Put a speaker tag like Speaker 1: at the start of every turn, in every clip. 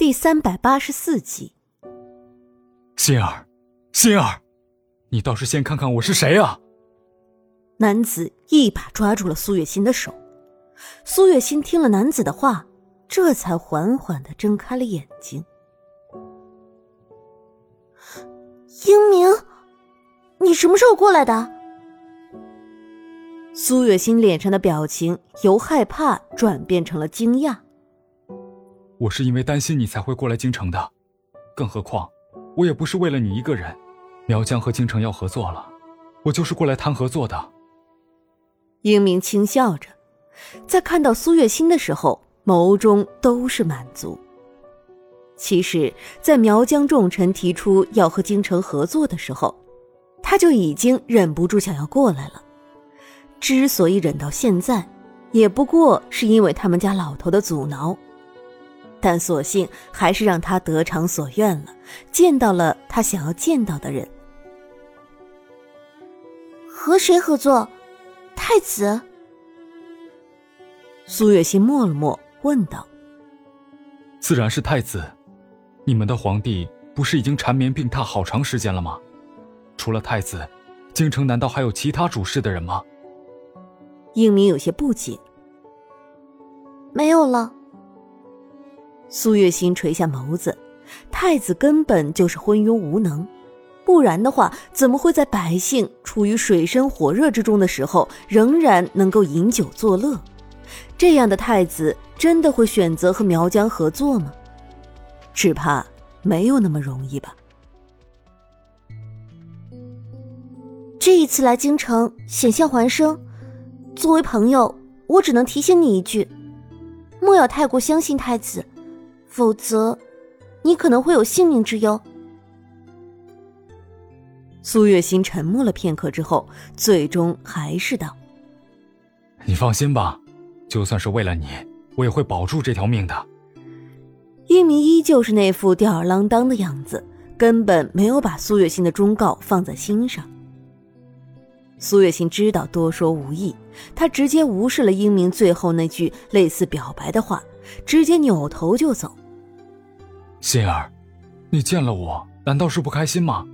Speaker 1: 第三百八十四集。
Speaker 2: 心儿，心儿，你倒是先看看我是谁啊！
Speaker 1: 男子一把抓住了苏月心的手。苏月心听了男子的话，这才缓缓的睁开了眼睛。
Speaker 3: 英明，你什么时候过来的？
Speaker 1: 苏月心脸上的表情由害怕转变成了惊讶。
Speaker 2: 我是因为担心你才会过来京城的，更何况我也不是为了你一个人。苗疆和京城要合作了，我就是过来谈合作的。
Speaker 1: 英明轻笑着，在看到苏月心的时候，眸中都是满足。其实，在苗疆重臣提出要和京城合作的时候，他就已经忍不住想要过来了。之所以忍到现在，也不过是因为他们家老头的阻挠，但所幸还是让他得偿所愿了，见到了他想要见到的人。
Speaker 3: 和谁合作？太子。
Speaker 1: 苏月心默了默，问道：“
Speaker 2: 自然是太子。你们的皇帝不是已经缠绵病榻好长时间了吗？除了太子，京城难道还有其他主事的人吗？”
Speaker 1: 英明有些不解。
Speaker 3: 没有了。
Speaker 1: 苏月心垂下眸子，太子根本就是昏庸无能，不然的话，怎么会在百姓处于水深火热之中的时候，仍然能够饮酒作乐？这样的太子，真的会选择和苗疆合作吗？只怕没有那么容易吧。
Speaker 3: 这一次来京城，险象环生。作为朋友，我只能提醒你一句：莫要太过相信太子，否则，你可能会有性命之忧。
Speaker 1: 苏月心沉默了片刻之后，最终还是道：“
Speaker 2: 你放心吧，就算是为了你，我也会保住这条命的。”
Speaker 1: 英明依旧是那副吊儿郎当的样子，根本没有把苏月心的忠告放在心上。苏月心知道多说无益，他直接无视了英明最后那句类似表白的话，直接扭头就走。
Speaker 2: 心儿，你见了我难道是不开心吗？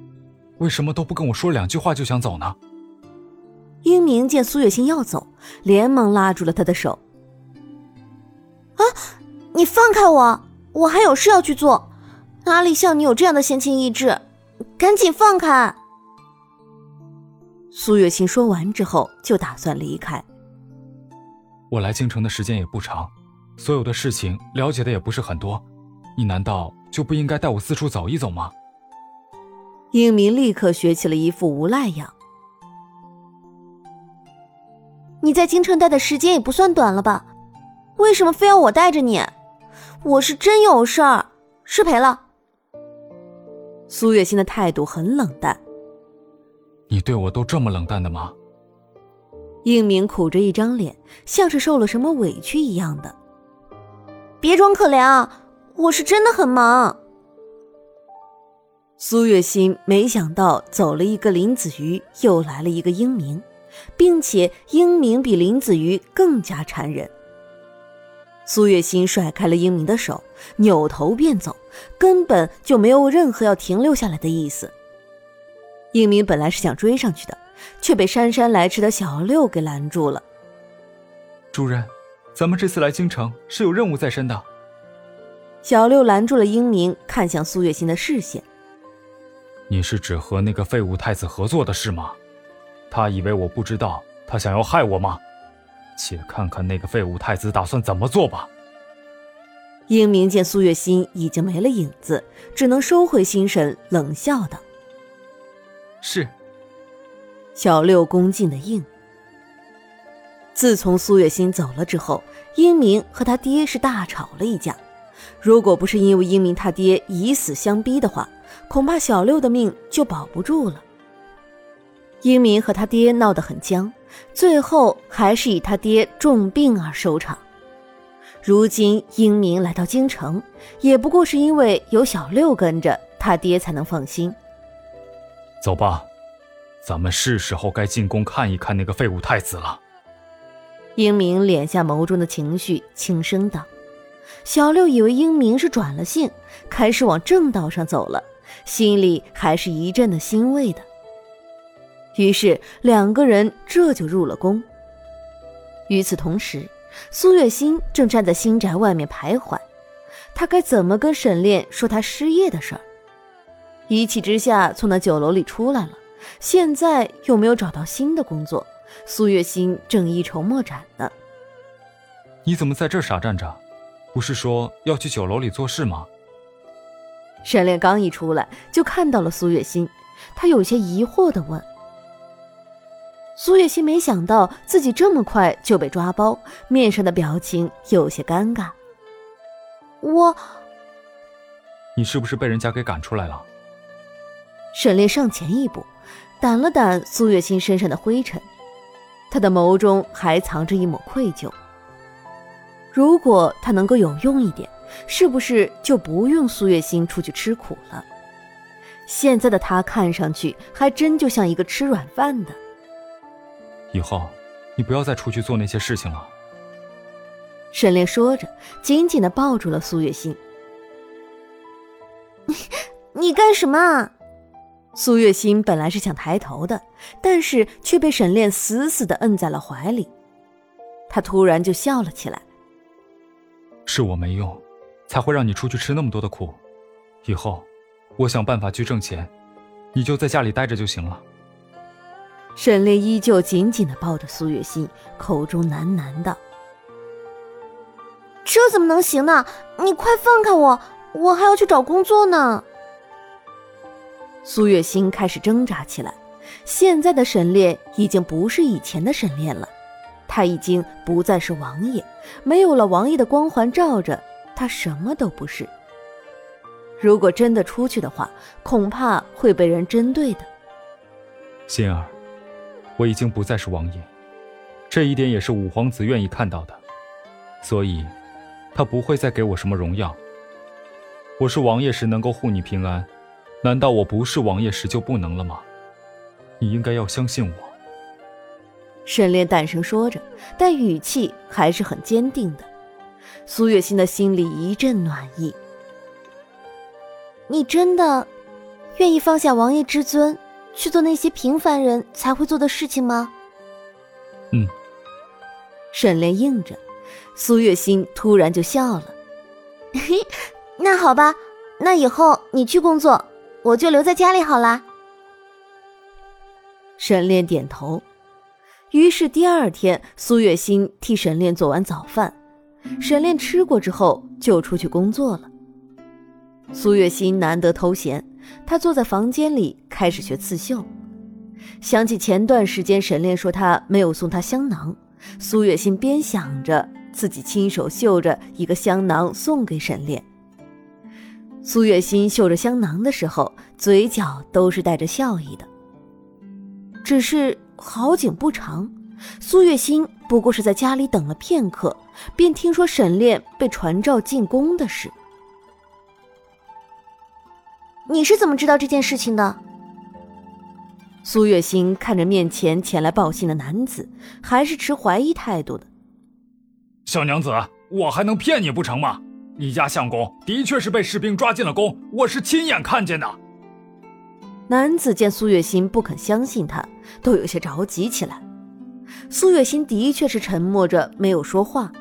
Speaker 2: 为什么都不跟我说两句话就想走呢？
Speaker 1: 英明见苏月心要走，连忙拉住了她的手。
Speaker 3: 啊，你放开我，我还有事要去做，哪里像你有这样的闲情逸致？赶紧放开！
Speaker 1: 苏月心说完之后，就打算离开。
Speaker 2: 我来京城的时间也不长，所有的事情了解的也不是很多，你难道就不应该带我四处走一走吗？
Speaker 1: 英明立刻学起了一副无赖样。
Speaker 3: 你在京城待的时间也不算短了吧？为什么非要我带着你？我是真有事儿，失陪了。
Speaker 1: 苏月心的态度很冷淡。
Speaker 2: 你对我都这么冷淡的吗？
Speaker 1: 应明苦着一张脸，像是受了什么委屈一样的。
Speaker 3: 别装可怜啊，我是真的很忙。
Speaker 1: 苏月心没想到走了一个林子瑜，又来了一个英明，并且英明比林子瑜更加缠人。苏月心甩开了英明的手，扭头便走，根本就没有任何要停留下来的意思。英明本来是想追上去的，却被姗姗来迟的小六给拦住了。
Speaker 2: 主人，咱们这次来京城是有任务在身的。
Speaker 1: 小六拦住了英明，看向苏月心的视线。
Speaker 2: 你是指和那个废物太子合作的事吗？他以为我不知道，他想要害我吗？且看看那个废物太子打算怎么做吧。
Speaker 1: 英明见苏月心已经没了影子，只能收回心神，冷笑道。
Speaker 2: 是，
Speaker 1: 小六恭敬的应。自从苏月心走了之后，英明和他爹是大吵了一架。如果不是因为英明他爹以死相逼的话，恐怕小六的命就保不住了。英明和他爹闹得很僵，最后还是以他爹重病而收场。如今英明来到京城，也不过是因为有小六跟着，他爹才能放心。
Speaker 2: 走吧，咱们是时候该进宫看一看那个废物太子了。
Speaker 1: 英明敛下眸中的情绪，轻声道：“小六以为英明是转了性，开始往正道上走了，心里还是一阵的欣慰的。于是两个人这就入了宫。与此同时，苏月心正站在新宅外面徘徊，他该怎么跟沈炼说他失业的事儿？一气之下从那酒楼里出来了，现在又没有找到新的工作，苏月心正一筹莫展呢。
Speaker 2: 你怎么在这儿傻站着？不是说要去酒楼里做事吗？
Speaker 1: 沈炼刚一出来就看到了苏月心，他有些疑惑的问。苏月心没想到自己这么快就被抓包，面上的表情有些尴尬。
Speaker 3: 我，
Speaker 2: 你是不是被人家给赶出来了？
Speaker 1: 沈炼上前一步，掸了掸苏月心身上的灰尘，他的眸中还藏着一抹愧疚。如果他能够有用一点，是不是就不用苏月心出去吃苦了？现在的他看上去还真就像一个吃软饭的。
Speaker 2: 以后，你不要再出去做那些事情了。
Speaker 1: 沈炼说着，紧紧的抱住了苏月心。
Speaker 3: 你你干什么？
Speaker 1: 苏月心本来是想抬头的，但是却被沈炼死死的摁在了怀里。他突然就笑了起来。
Speaker 2: 是我没用，才会让你出去吃那么多的苦。以后，我想办法去挣钱，你就在家里待着就行了。
Speaker 1: 沈炼依旧紧紧的抱着苏月心，口中喃喃道：“
Speaker 3: 这怎么能行呢？你快放开我，我还要去找工作呢。”
Speaker 1: 苏月心开始挣扎起来。现在的沈炼已经不是以前的沈炼了，他已经不再是王爷，没有了王爷的光环罩着，他什么都不是。如果真的出去的话，恐怕会被人针对的。
Speaker 2: 心儿。我已经不再是王爷，这一点也是五皇子愿意看到的，所以，他不会再给我什么荣耀。我是王爷时能够护你平安，难道我不是王爷时就不能了吗？你应该要相信我。
Speaker 1: 沈炼淡声说着，但语气还是很坚定的。苏月心的心里一阵暖意。
Speaker 3: 你真的愿意放下王爷之尊？去做那些平凡人才会做的事情吗？
Speaker 2: 嗯。
Speaker 1: 沈炼应着，苏月心突然就笑了。
Speaker 3: 嘿，那好吧，那以后你去工作，我就留在家里好啦。
Speaker 1: 沈炼点头。于是第二天，苏月心替沈炼做完早饭，沈炼吃过之后就出去工作了。苏月心难得偷闲。她坐在房间里开始学刺绣，想起前段时间沈炼说他没有送他香囊，苏月心边想着自己亲手绣着一个香囊送给沈炼。苏月心绣着香囊的时候，嘴角都是带着笑意的。只是好景不长，苏月心不过是在家里等了片刻，便听说沈炼被传召进宫的事。
Speaker 3: 你是怎么知道这件事情的？
Speaker 1: 苏月心看着面前前来报信的男子，还是持怀疑态度的。
Speaker 2: 小娘子，我还能骗你不成吗？你家相公的确是被士兵抓进了宫，我是亲眼看见的。
Speaker 1: 男子见苏月心不肯相信他，都有些着急起来。苏月心的确是沉默着没有说话，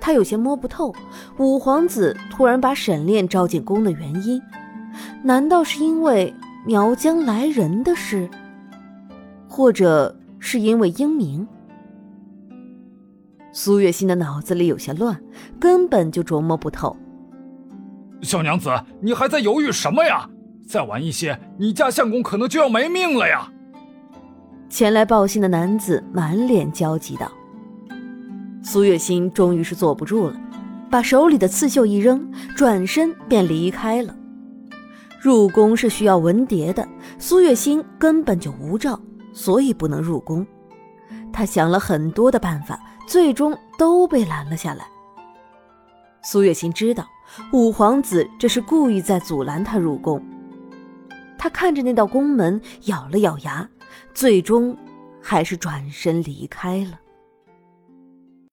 Speaker 1: 他有些摸不透五皇子突然把沈炼召进宫的原因。难道是因为苗疆来人的事，或者是因为英明？苏月心的脑子里有些乱，根本就琢磨不透。
Speaker 2: 小娘子，你还在犹豫什么呀？再晚一些，你家相公可能就要没命了呀！
Speaker 1: 前来报信的男子满脸焦急道。苏月心终于是坐不住了，把手里的刺绣一扔，转身便离开了。入宫是需要文牒的，苏月心根本就无照，所以不能入宫。他想了很多的办法，最终都被拦了下来。苏月心知道五皇子这是故意在阻拦他入宫。他看着那道宫门，咬了咬牙，最终还是转身离开了。